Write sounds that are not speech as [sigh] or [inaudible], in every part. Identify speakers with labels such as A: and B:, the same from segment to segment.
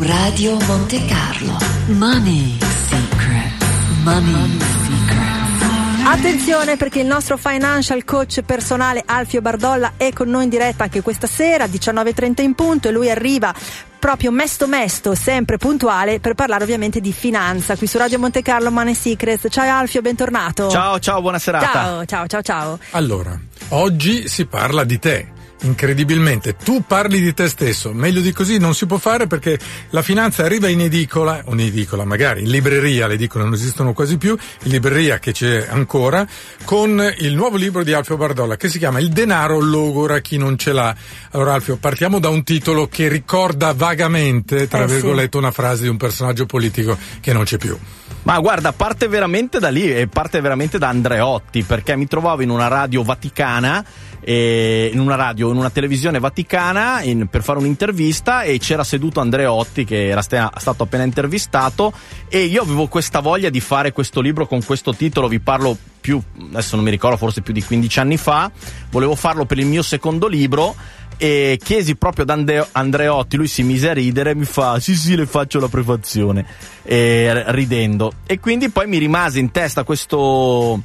A: Radio Monte Carlo. Money Secret. Money Secret.
B: Attenzione perché il nostro financial coach personale Alfio Bardolla è con noi in diretta anche questa sera, 19.30 in punto e lui arriva proprio mesto mesto, sempre puntuale, per parlare ovviamente di finanza qui su Radio Monte Carlo Money Secrets. Ciao Alfio, bentornato.
C: Ciao, ciao, buona serata.
B: Ciao, ciao, ciao, ciao.
D: Allora, oggi si parla di te. Incredibilmente, tu parli di te stesso, meglio di così non si può fare perché la finanza arriva in edicola, o in edicola magari, in libreria, le edicole non esistono quasi più, in libreria che c'è ancora, con il nuovo libro di Alfio Bardolla che si chiama Il denaro logora chi non ce l'ha. Allora Alfio, partiamo da un titolo che ricorda vagamente, tra
B: Eh, sì.
D: virgolette, una frase di un personaggio politico che non c'è più.
C: Ma guarda, parte veramente da lì e parte veramente da Andreotti, perché mi trovavo in una radio vaticana, eh, in una radio, in una televisione vaticana in- per fare un'intervista e c'era seduto Andreotti che era sta- stato appena intervistato e io avevo questa voglia di fare questo libro con questo titolo, vi parlo più, adesso non mi ricordo, forse più di 15 anni fa, volevo farlo per il mio secondo libro e chiesi proprio ad Ande- Andreotti, lui si mise a ridere e mi fa sì sì le faccio la prefazione e, ridendo. E quindi poi mi rimase in testa questo,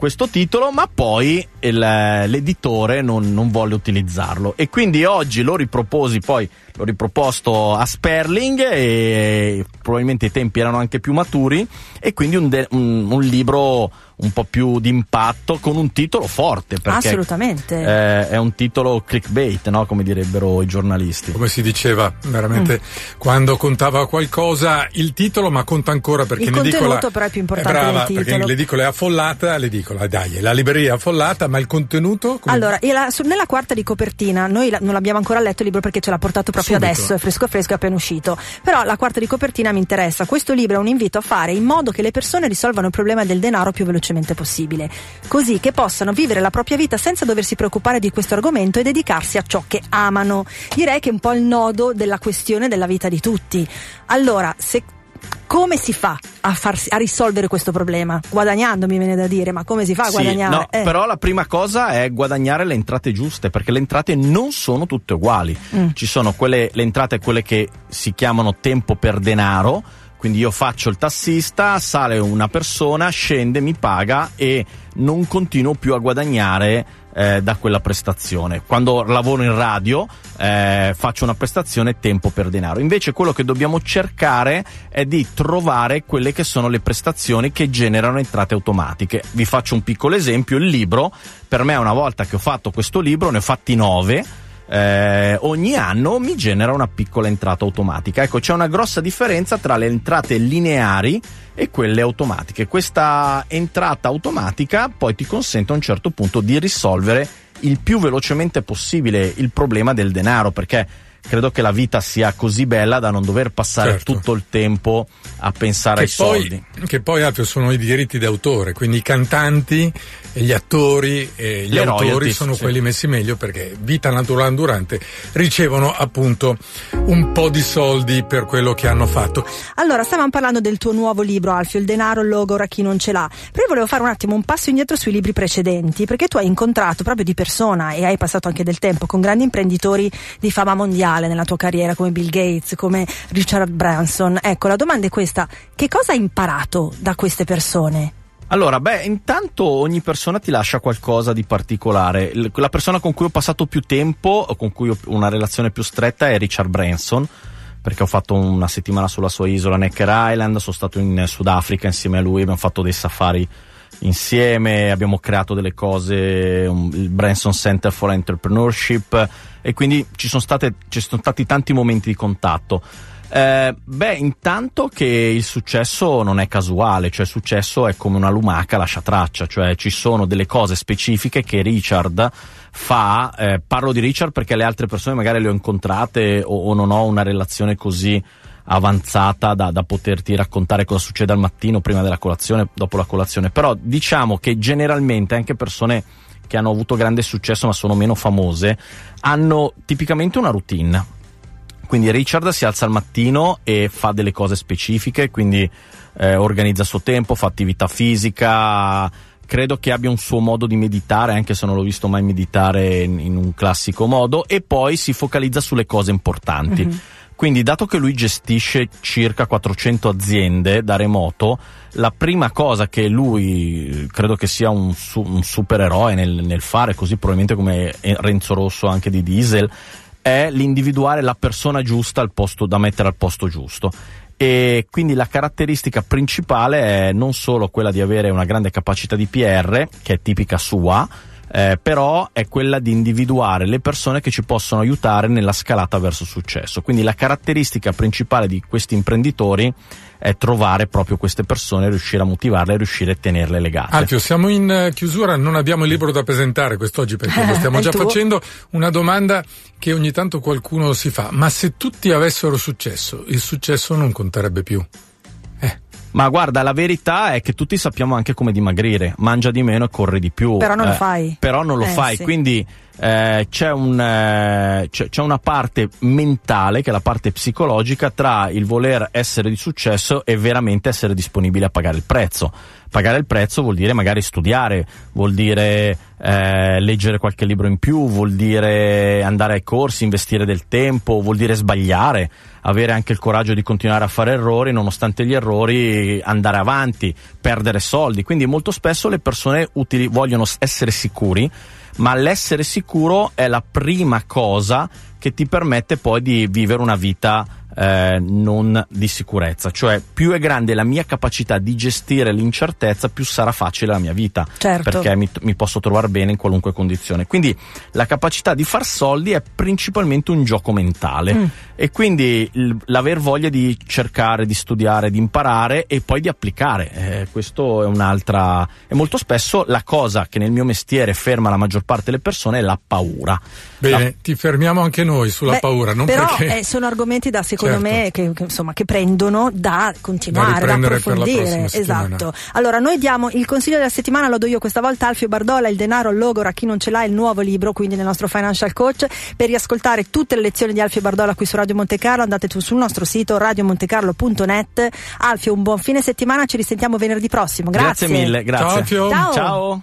C: questo titolo ma poi il- l'editore non, non volle utilizzarlo. E quindi oggi lo riproposi poi l'ho riproposto a Sperling e probabilmente i tempi erano anche più maturi e quindi un, de- un- un libro un po' più d'impatto con un titolo forte perché
B: Assolutamente.
C: eh, è un titolo clickbait, no? come direbbero i giornalisti.
D: come si diceva veramente quando contava qualcosa il titolo ma conta ancora perché
B: Il
D: l'edicola
B: contenuto però è più importante
D: brava,
B: del titolo.
D: perché l'edicola è affollata l'edicola dai la libreria è affollata ma il contenuto come-
B: Allora, la- su- nella quarta di copertina, noi la- non l'abbiamo ancora letto il libro perché ce l'ha portato proprio
D: Subito.
B: adesso, è fresco fresco, è appena uscito. Però la quarta di copertina mi interessa. Questo libro è un invito a fare in modo che le persone risolvano il problema del denaro più velocemente possibile, così che possano vivere la propria vita senza doversi preoccupare di questo argomento e dedicarsi a ciò che amano. Direi che è un po' il nodo della questione della vita di tutti. Allora, se come si fa a, farsi, a risolvere questo problema? Guadagnando mi viene da dire, ma come si fa a
C: Sì,
B: guadagnare?
C: no,
B: Eh.
C: però la prima cosa è guadagnare le entrate giuste, perché le entrate non sono tutte uguali.
B: Mm.
C: Ci sono quelle, le entrate quelle che si chiamano tempo per denaro, quindi io faccio il tassista, sale una persona, scende, mi paga e non continuo più a guadagnare eh, da quella prestazione. Quando lavoro in radio eh, faccio una prestazione tempo per denaro. Invece quello che dobbiamo cercare è di trovare quelle che sono le prestazioni che generano entrate automatiche. Vi faccio un piccolo esempio, il libro, per me una volta che ho fatto questo libro, ne ho fatti nove, eh, ogni anno mi genera una piccola entrata automatica. Ecco, c'è una grossa differenza tra le entrate lineari e quelle automatiche. Questa entrata automatica poi ti consente a un certo punto di risolvere il più velocemente possibile il problema del denaro, perché credo che la vita sia così bella da non dover passare
D: Certo.
C: tutto il tempo a pensare
D: che
C: ai
D: poi,
C: soldi.
D: che poi Alfio sono i diritti d'autore, quindi i cantanti, e gli attori e gli
C: Le
D: autori
C: royalties,
D: sono
C: sì.
D: quelli messi meglio perché vita naturale durante ricevono appunto un po' di soldi per quello che hanno fatto.
B: Allora, stavamo parlando del tuo nuovo libro, Alfio, Il denaro logora chi non ce l'ha. Però io volevo fare un attimo un passo indietro sui libri precedenti, perché tu hai incontrato proprio di persona e hai passato anche del tempo con grandi imprenditori di fama mondiale nella tua carriera, come Bill Gates, come Richard Branson. Ecco, la domanda è questa: che cosa hai imparato da queste persone?
C: Allora, beh, intanto ogni persona ti lascia qualcosa di particolare. La persona con cui ho passato più tempo, con cui ho una relazione più stretta, è Richard Branson, perché ho fatto una settimana sulla sua isola Necker Island, sono stato in Sudafrica insieme a lui, abbiamo fatto dei safari insieme, abbiamo creato delle cose, un- il Branson Center for Entrepreneurship, e quindi ci sono, state, ci sono stati tanti momenti di contatto. Eh, beh, intanto che il successo non è casuale, cioè il successo è come una lumaca lascia traccia, cioè ci sono delle cose specifiche che Richard fa, eh, parlo di Richard perché le altre persone magari le ho incontrate o, o non ho una relazione così avanzata da, da, poterti raccontare cosa succede al mattino, prima della colazione, dopo la colazione, però diciamo che generalmente anche persone che hanno avuto grande successo ma sono meno famose hanno tipicamente una routine quindi Richard si alza al mattino e fa delle cose specifiche, quindi eh, organizza il suo tempo, fa attività fisica, credo che abbia un suo modo di meditare, anche se non l'ho visto mai meditare in, in un classico modo, e poi si focalizza sulle cose importanti. Mm-hmm. Quindi, dato che lui gestisce circa 400 aziende da remoto, la prima cosa che lui credo che sia un, su, un supereroe nel, nel, fare, così probabilmente come Renzo Rosso anche di Diesel, è l'individuare la persona giusta posto, da mettere al posto giusto. E quindi la caratteristica principale è non solo quella di avere una grande capacità di PR, che è tipica sua, eh, però è quella di individuare le persone che ci possono aiutare nella scalata verso il successo. Quindi la caratteristica principale di questi imprenditori è trovare proprio queste persone, riuscire a motivarle e riuscire a tenerle legate.
D: Alfio, siamo in eh, chiusura, non abbiamo il libro da presentare quest'oggi perché lo [laughs] stiamo già facendo. Una domanda che ogni tanto qualcuno si fa, ma se tutti avessero successo, il successo non conterebbe più?
C: Ma guarda, la verità è che tutti sappiamo anche come dimagrire, mangia di meno e corre di più.
B: Però non
C: eh,
B: lo fai.
C: Però non lo
B: eh,
C: fai,
B: sì.
C: quindi eh, c'è, un, eh, c'è, c'è, una parte mentale, che è la parte psicologica, tra il voler essere di successo e veramente essere disponibile a pagare il prezzo. Pagare il prezzo vuol dire magari studiare, vuol dire eh, leggere qualche libro in più, vuol dire andare ai corsi, investire del tempo, vuol dire sbagliare, avere anche il coraggio di continuare a fare errori, nonostante gli errori andare avanti, perdere soldi. Quindi molto spesso le persone utili, vogliono essere sicuri ma l'essere sicuro è la prima cosa che ti permette poi di vivere una vita eh, non di sicurezza, cioè più è grande la mia capacità di gestire l'incertezza, più sarà facile la mia vita,
B: certo.
C: perché mi, mi, posso trovare bene in qualunque condizione. Quindi la capacità di far soldi è principalmente un gioco mentale mm. e quindi l- l'aver voglia di cercare, di studiare, di imparare e poi di applicare. Eh, questo è un'altra. E molto spesso la cosa che nel mio mestiere ferma la maggior parte delle persone è la paura.
D: Bene,
C: la...
D: ti fermiamo anche noi sulla
B: Beh,
D: paura, non
B: però
D: perché...
B: eh, sono argomenti da secondo
D: Certo.
B: me che, che, insomma, che prendono da continuare, da,
D: la
B: approfondire. Esatto. Allora, noi diamo il consiglio della settimana, lo do io questa volta, Alfio Bardola, il denaro, il logora, chi non ce l'ha, il nuovo libro, quindi nel nostro financial coach. Per riascoltare tutte le lezioni di Alfio Bardola qui su Radio Monte Carlo, andate sul nostro sito radiomontecarlo.net. Alfio, un buon fine settimana, ci risentiamo venerdì prossimo. Grazie.
C: Grazie mille, grazie.
D: Ciao, Alfio.
B: Ciao.
C: Ciao.